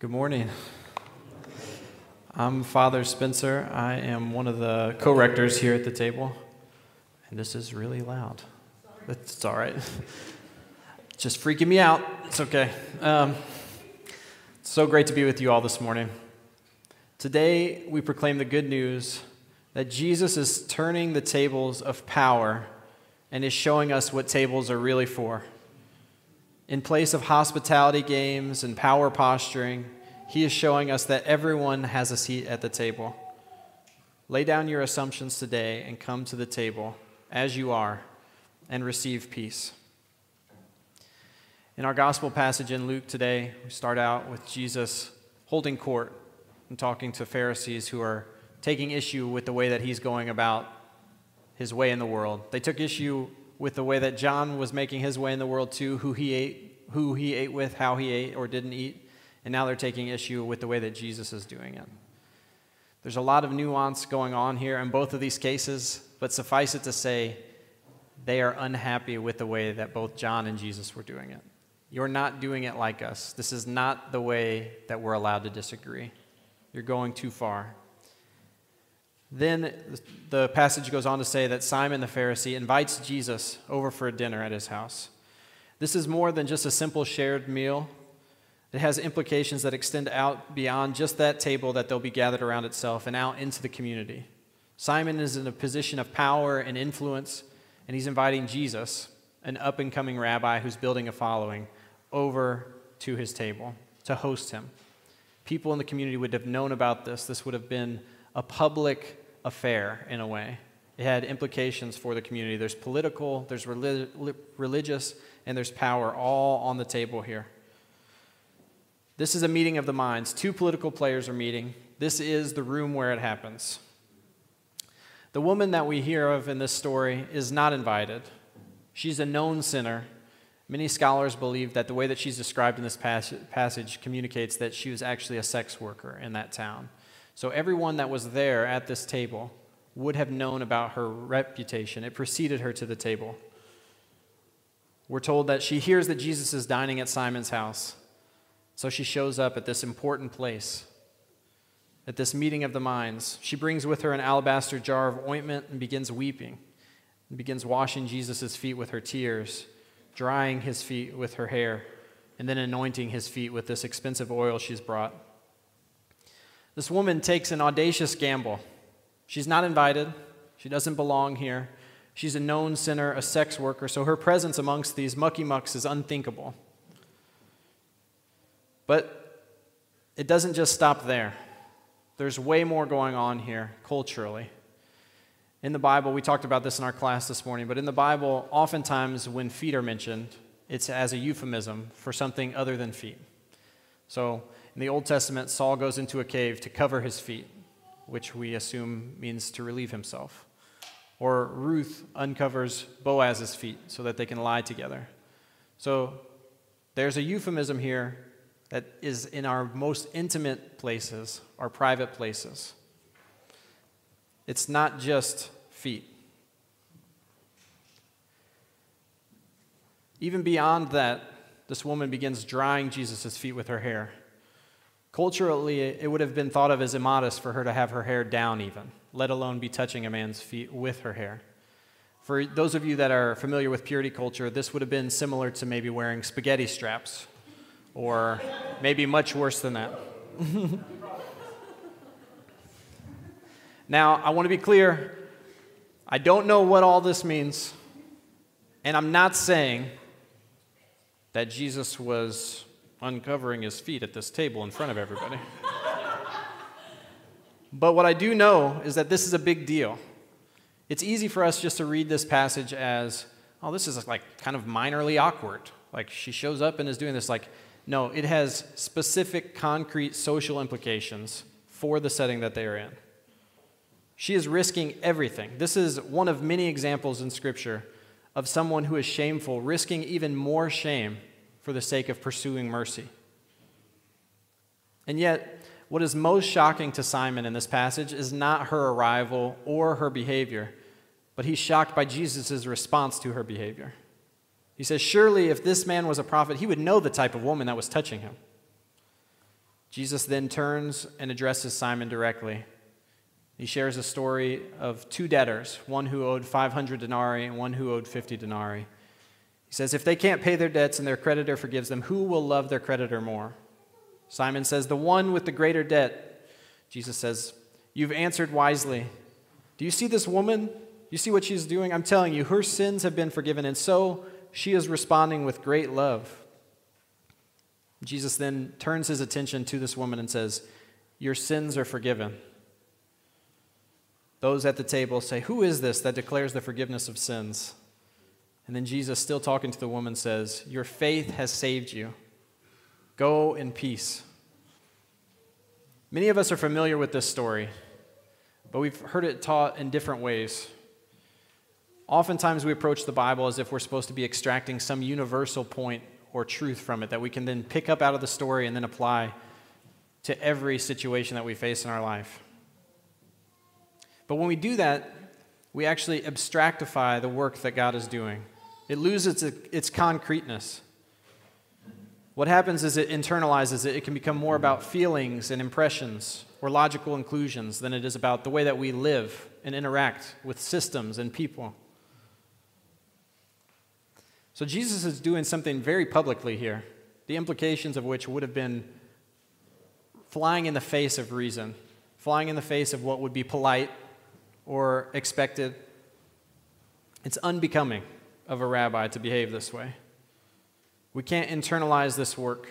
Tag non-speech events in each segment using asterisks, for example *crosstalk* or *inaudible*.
Good morning. I'm Father Spencer. I am one of the co rectors here at the table. And this is really loud. It's all right. Just freaking me out. It's okay. Um, so great to be with you all this morning. Today, we proclaim the good news that Jesus is turning the tables of power and is showing us what tables are really for. In place of hospitality games and power posturing, he is showing us that everyone has a seat at the table. Lay down your assumptions today and come to the table as you are and receive peace. In our gospel passage in Luke today, we start out with Jesus holding court and talking to Pharisees who are taking issue with the way that he's going about his way in the world. They took issue with the way that John was making his way in the world too, who he ate, who he ate with, how he ate or didn't eat, and now they're taking issue with the way that Jesus is doing it. There's a lot of nuance going on here in both of these cases, but suffice it to say, they are unhappy with the way that both John and Jesus were doing it. You're not doing it like us. This is not the way that we're allowed to disagree. You're going too far. Then the passage goes on to say that Simon the Pharisee invites Jesus over for a dinner at his house. This is more than just a simple shared meal. It has implications that extend out beyond just that table that they'll be gathered around itself and out into the community. Simon is in a position of power and influence, and he's inviting Jesus, an up and coming rabbi who's building a following, over to his table to host him. People in the community would have known about this. This would have been a public affair in a way. It had implications for the community. There's political, there's relig- religious, and there's power all on the table here. This is a meeting of the minds. Two political players are meeting. This is the room where it happens. The woman that we hear of in this story is not invited. She's a known sinner. Many scholars believe that the way that she's described in this passage communicates that she was actually a sex worker in that town. So everyone that was there at this table would have known about her reputation. It preceded her to the table. We're told that she hears that Jesus is dining at Simon's house. So she shows up at this important place, at this meeting of the minds. She brings with her an alabaster jar of ointment and begins weeping, and begins washing Jesus' feet with her tears, drying his feet with her hair, and then anointing his feet with this expensive oil she's brought. This woman takes an audacious gamble. She's not invited, she doesn't belong here. She's a known sinner, a sex worker, so her presence amongst these mucky mucks is unthinkable. But it doesn't just stop there. There's way more going on here culturally. In the Bible, we talked about this in our class this morning, but in the Bible, oftentimes when feet are mentioned, it's as a euphemism for something other than feet. So in the Old Testament, Saul goes into a cave to cover his feet, which we assume means to relieve himself. Or Ruth uncovers Boaz's feet so that they can lie together. So there's a euphemism here that is in our most intimate places, our private places. It's not just feet. Even beyond that, this woman begins drying Jesus' feet with her hair. Culturally, it would have been thought of as immodest for her to have her hair down, even, let alone be touching a man's feet with her hair. For those of you that are familiar with purity culture, this would have been similar to maybe wearing spaghetti straps, or maybe much worse than that. *laughs* now, I want to be clear I don't know what all this means, and I'm not saying that Jesus was uncovering his feet at this table in front of everybody. *laughs* but what I do know is that this is a big deal. It's easy for us just to read this passage as, oh, this is like kind of minorly awkward. Like she shows up and is doing this. Like, no, it has specific, concrete social implications for the setting that they are in. She is risking everything. This is one of many examples in Scripture of someone who is shameful, risking even more shame for the sake of pursuing mercy. And yet, what is most shocking to Simon in this passage is not her arrival or her behavior, but he's shocked by Jesus' response to her behavior. He says, Surely, if this man was a prophet, he would know the type of woman that was touching him. Jesus then turns and addresses Simon directly. He shares a story of two debtors, one who owed 500 denarii and one who owed 50 denarii. He says, If they can't pay their debts and their creditor forgives them, who will love their creditor more? Simon says, The one with the greater debt. Jesus says, You've answered wisely. Do you see this woman? You see what she's doing? I'm telling you, her sins have been forgiven, and so she is responding with great love. Jesus then turns his attention to this woman and says, Your sins are forgiven. Those at the table say, Who is this that declares the forgiveness of sins? And then Jesus, still talking to the woman, says, Your faith has saved you. Go in peace. Many of us are familiar with this story, but we've heard it taught in different ways. Oftentimes, we approach the Bible as if we're supposed to be extracting some universal point or truth from it that we can then pick up out of the story and then apply to every situation that we face in our life. But when we do that, we actually abstractify the work that God is doing. It loses its, its concreteness. What happens is it internalizes it. It can become more about feelings and impressions or logical inclusions than it is about the way that we live and interact with systems and people. So Jesus is doing something very publicly here, the implications of which would have been flying in the face of reason, flying in the face of what would be polite or expected. It's unbecoming of a rabbi to behave this way. We can't internalize this work.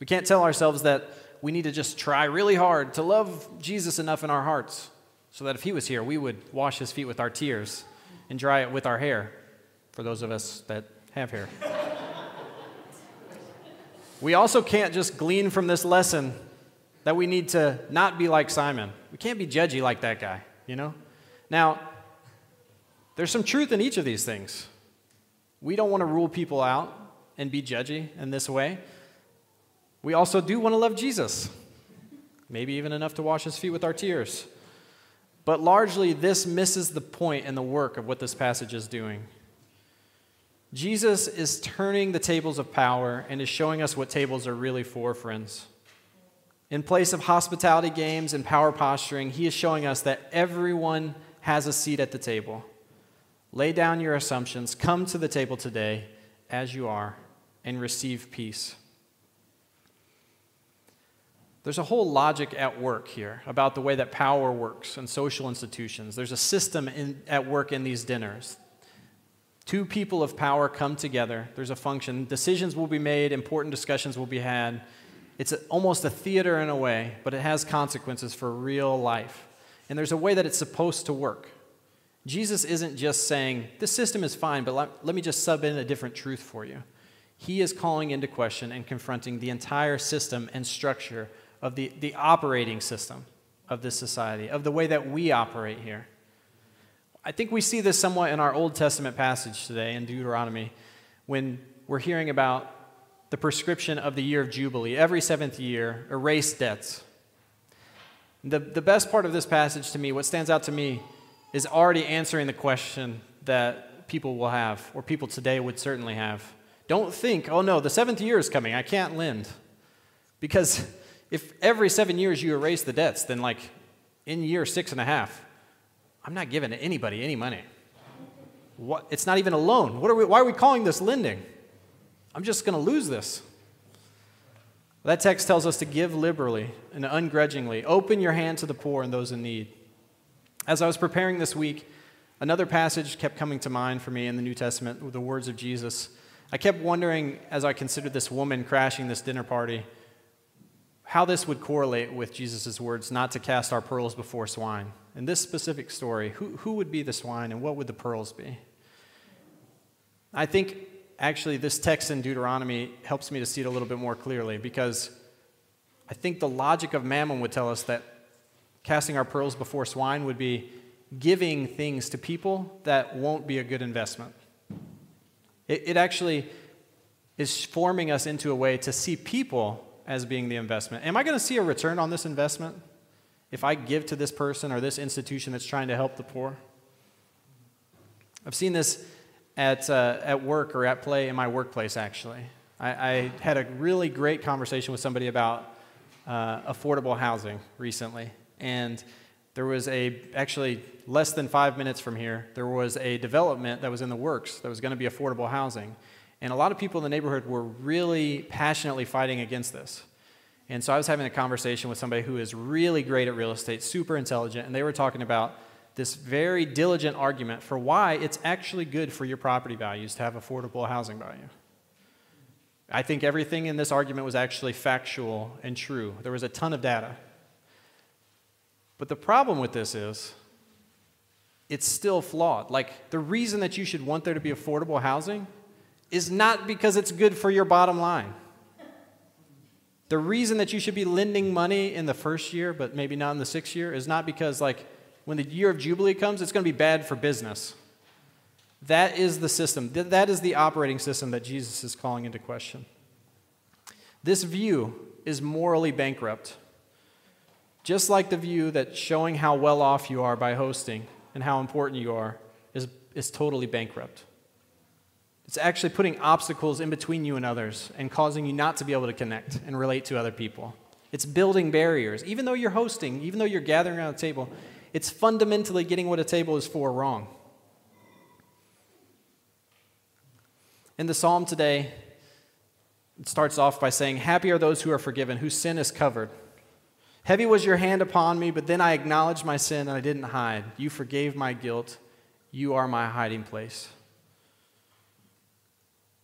We can't tell ourselves that we need to just try really hard to love Jesus enough in our hearts so that if he was here, we would wash his feet with our tears and dry it with our hair, for those of us that have hair. we also can't just glean from this lesson that we need to not be like Simon. We can't be judgy like that guy, you know? Now, there's some truth in each of these things. We don't want to rule people out and be judgy in this way. We also do want to love Jesus, maybe even enough to wash his feet with our tears. But largely, this misses the point and the work of what this passage is doing. Jesus is turning the tables of power and is showing us what tables are really for, friends. In place of hospitality games and power posturing, he is showing us that everyone has a seat at the table. Lay down your assumptions, come to the table today as you are, and receive peace. There's a whole logic at work here about the way that power works in social institutions. There's a system in, at work in these dinners. Two people of power come together, there's a function, decisions will be made, important discussions will be had. It's a, almost a theater in a way, but it has consequences for real life. And there's a way that it's supposed to work. Jesus isn't just saying, this system is fine, but let, let me just sub in a different truth for you. He is calling into question and confronting the entire system and structure of the, the operating system of this society, of the way that we operate here. I think we see this somewhat in our Old Testament passage today in Deuteronomy when we're hearing about the prescription of the year of Jubilee. Every seventh year, erase debts, the, the best part of this passage to me, what stands out to me, is already answering the question that people will have, or people today would certainly have. Don't think, oh no, the seventh year is coming, I can't lend. Because if every seven years you erase the debts, then like in year six and a half, I'm not giving anybody any money. What, it's not even a loan. What are we, why are we calling this lending? I'm just going to lose this. That text tells us to give liberally and ungrudgingly. Open your hand to the poor and those in need. As I was preparing this week, another passage kept coming to mind for me in the New Testament the words of Jesus. I kept wondering as I considered this woman crashing this dinner party how this would correlate with Jesus' words not to cast our pearls before swine. In this specific story, who, who would be the swine and what would the pearls be? I think actually, this text in Deuteronomy helps me to see it a little bit more clearly because I think the logic of mammon would tell us that casting our pearls before swine would be giving things to people that won't be a good investment. It, it actually is forming us into a way to see people as being the investment. Am I going to see a return on this investment if I give to this person or this institution that's trying to help the poor? I've seen this at, uh, at work or at play in my workplace, actually. I, I, had a really great conversation with somebody about uh, affordable housing recently. And there was a, actually less than five minutes from here, there was a development that was in the works that was going to be affordable housing. And a lot of people in the neighborhood were really passionately fighting against this. And so I was having a conversation with somebody who is really great at real estate, super intelligent, and they were talking about this very diligent argument for why it's actually good for your property values to have affordable housing value. I think everything in this argument was actually factual and true. There was a ton of data. But the problem with this is it's still flawed. Like, the reason that you should want there to be affordable housing is not because it's good for your bottom line. The reason that you should be lending money in the first year, but maybe not in the sixth year, is not because, like, when the year of Jubilee comes, it's going to be bad for business. That is the system. That is the operating system that Jesus is calling into question. This view is morally bankrupt. Just like the view that showing how well off you are by hosting and how important you are is, is totally bankrupt. It's actually putting obstacles in between you and others and causing you not to be able to connect and relate to other people. It's building barriers. Even though you're hosting, even though you're gathering around a table, it's fundamentally getting what a table is for wrong. In the psalm today, it starts off by saying, Happy are those who are forgiven, whose sin is covered. Heavy was your hand upon me, but then I acknowledged my sin and I didn't hide. You forgave my guilt. You are my hiding place.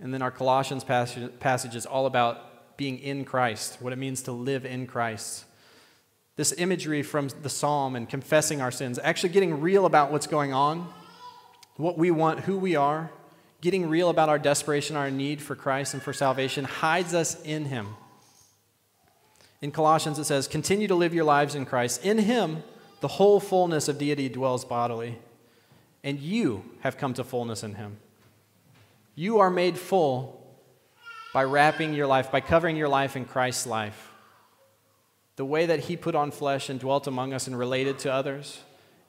And then our Colossians passage, passage is all about being in Christ, what it means to live in Christ. This imagery from the psalm and confessing our sins, actually getting real about what's going on, what we want, who we are, getting real about our desperation, our need for Christ and for salvation, hides us in Him. In Colossians, it says, Continue to live your lives in Christ. In Him, the whole fullness of deity dwells bodily, and you have come to fullness in Him. You are made full by wrapping your life, by covering your life in Christ's life. The way that He put on flesh and dwelt among us and related to others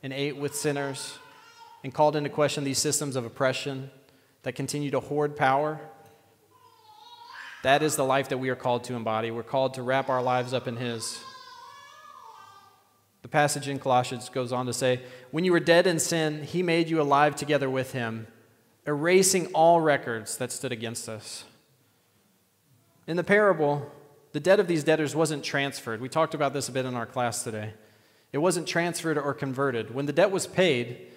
and ate with sinners and called into question these systems of oppression that continue to hoard power. That is the life that we are called to embody. We're called to wrap our lives up in His. The passage in Colossians goes on to say, When you were dead in sin, He made you alive together with Him erasing all records that stood against us. In the parable, the debt of these debtors wasn't transferred. We talked about this a bit in our class today. It wasn't transferred or converted. When the debt was paid,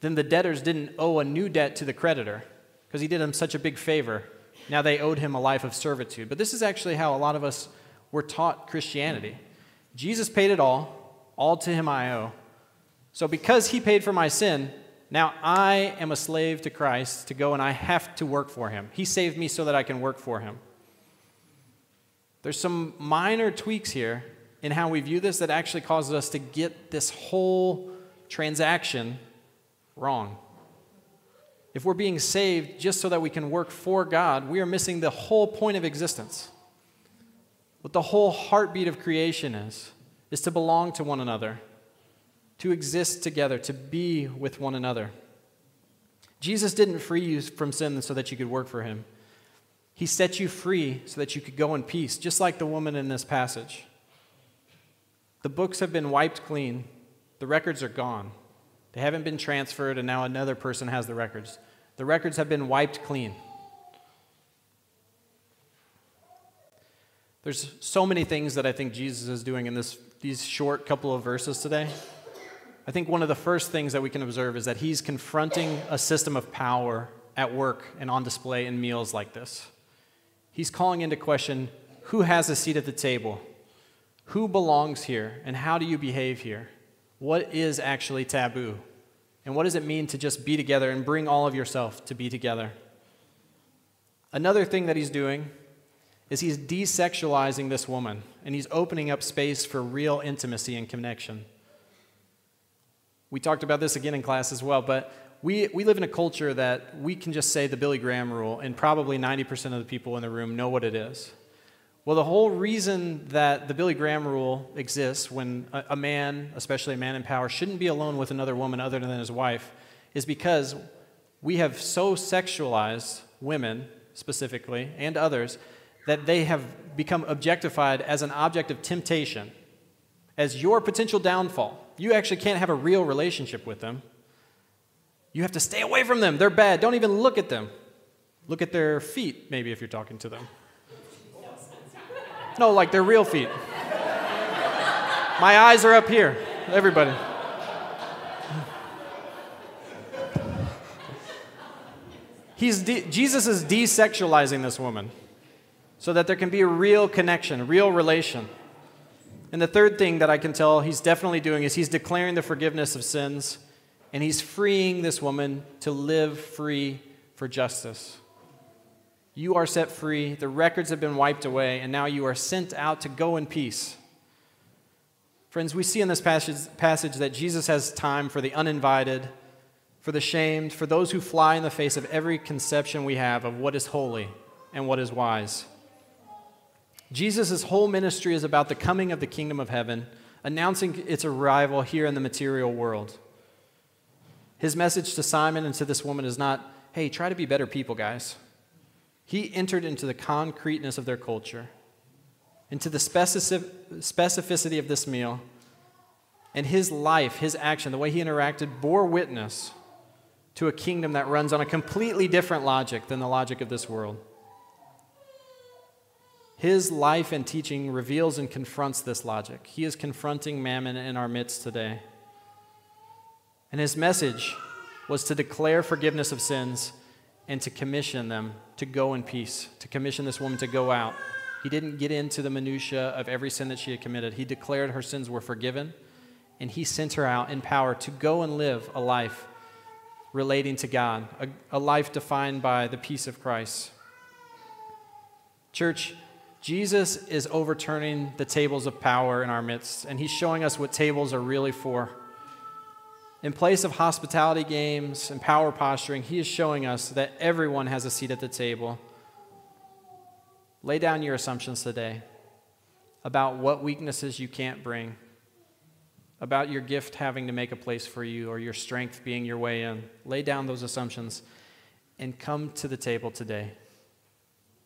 then the debtors didn't owe a new debt to the creditor because he did them such a big favor. Now they owed him a life of servitude. But this is actually how a lot of us were taught Christianity. Jesus paid it all, all to him I owe. So because he paid for my sin, now I am a slave to Christ to go and I have to work for him. He saved me so that I can work for him. There's some minor tweaks here in how we view this that actually causes us to get this whole transaction wrong. If we're being saved just so that we can work for God, we are missing the whole point of existence. What the whole heartbeat of creation is, is to belong to one another to exist together, to be with one another. Jesus didn't free you from sin so that you could work for him. He set you free so that you could go in peace, just like the woman in this passage. The books have been wiped clean, the records are gone. They haven't been transferred, and now another person has the records. The records have been wiped clean. There's so many things that I think Jesus is doing in this, these short couple of verses today. I think one of the first things that we can observe is that he's confronting a system of power at work and on display in meals like this. He's calling into question who has a seat at the table, who belongs here, and how do you behave here? What is actually taboo? And what does it mean to just be together and bring all of yourself to be together? Another thing that he's doing is he's desexualizing this woman and he's opening up space for real intimacy and connection. We talked about this again in class as well, but we, we live in a culture that we can just say the Billy Graham rule, and probably 90% of the people in the room know what it is. Well, the whole reason that the Billy Graham rule exists when a, a man, especially a man in power, shouldn't be alone with another woman other than his wife is because we have so sexualized women specifically and others that they have become objectified as an object of temptation, as your potential downfall. You actually can't have a real relationship with them. You have to stay away from them. They're bad. Don't even look at them. Look at their feet, maybe, if you're talking to them. No, like they're real feet. My eyes are up here, everybody. He's de- Jesus is desexualizing this woman so that there can be a real connection, real relation. And the third thing that I can tell he's definitely doing is he's declaring the forgiveness of sins and he's freeing this woman to live free for justice. You are set free, the records have been wiped away, and now you are sent out to go in peace. Friends, we see in this passage, passage that Jesus has time for the uninvited, for the shamed, for those who fly in the face of every conception we have of what is holy and what is wise. Jesus' whole ministry is about the coming of the kingdom of heaven, announcing its arrival here in the material world. His message to Simon and to this woman is not, hey, try to be better people, guys. He entered into the concreteness of their culture, into the specificity of this meal, and his life, his action, the way he interacted, bore witness to a kingdom that runs on a completely different logic than the logic of this world. His life and teaching reveals and confronts this logic. He is confronting mammon in our midst today. And his message was to declare forgiveness of sins and to commission them to go in peace, to commission this woman to go out. He didn't get into the minutitia of every sin that she had committed. He declared her sins were forgiven, and he sent her out in power to go and live a life relating to God, a, a life defined by the peace of Christ. Church, Jesus is overturning the tables of power in our midst, and he's showing us what tables are really for. In place of hospitality games and power posturing, he is showing us that everyone has a seat at the table. Lay down your assumptions today about what weaknesses you can't bring, about your gift having to make a place for you or your strength being your way in. Lay down those assumptions and come to the table today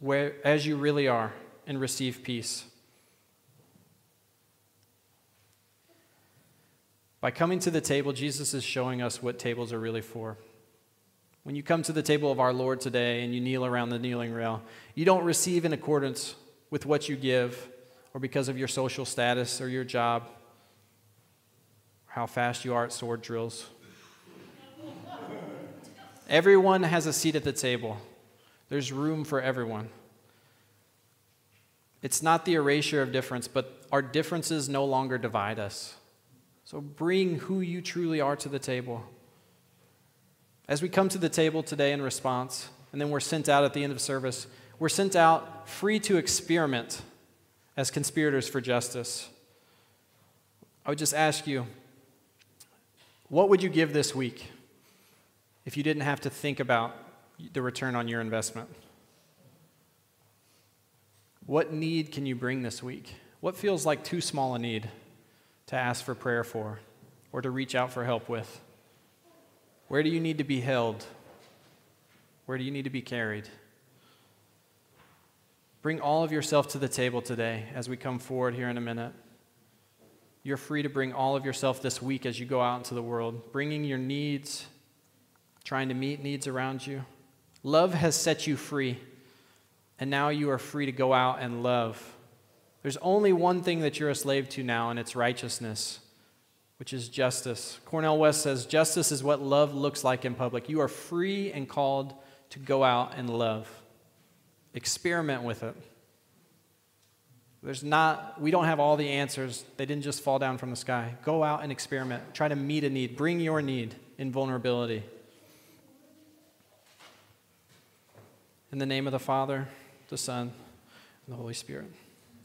where as you really are and receive peace. By coming to the table, Jesus is showing us what tables are really for. When you come to the table of our Lord today and you kneel around the kneeling rail, you don't receive in accordance with what you give or because of your social status or your job, or how fast you are at sword drills. Everyone has a seat at the table, there's room for everyone. It's not the erasure of difference, but our differences no longer divide us. So bring who you truly are to the table. As we come to the table today in response, and then we're sent out at the end of service, we're sent out free to experiment as conspirators for justice. I would just ask you, what would you give this week if you didn't have to think about the return on your investment? What need can you bring this week? What feels like too small a need to ask for prayer for or to reach out for help with? Where do you need to be held? Where do you need to be carried? Bring all of yourself to the table today as we come forward here in a minute. You're free to bring all of yourself this week as you go out into the world, bringing your needs, trying to meet needs around you. Love has set you free and now you are free to go out and love. There's only one thing that you're a slave to now, and it's righteousness, which is justice. Cornel West says, Justice is what love looks like in public. You are free and called to go out and love. Experiment with it. There's not, we don't have all the answers. They didn't just fall down from the sky. Go out and experiment. Try to meet a need. Bring your need in vulnerability. In the name of the Father, the Son, and the Holy Spirit.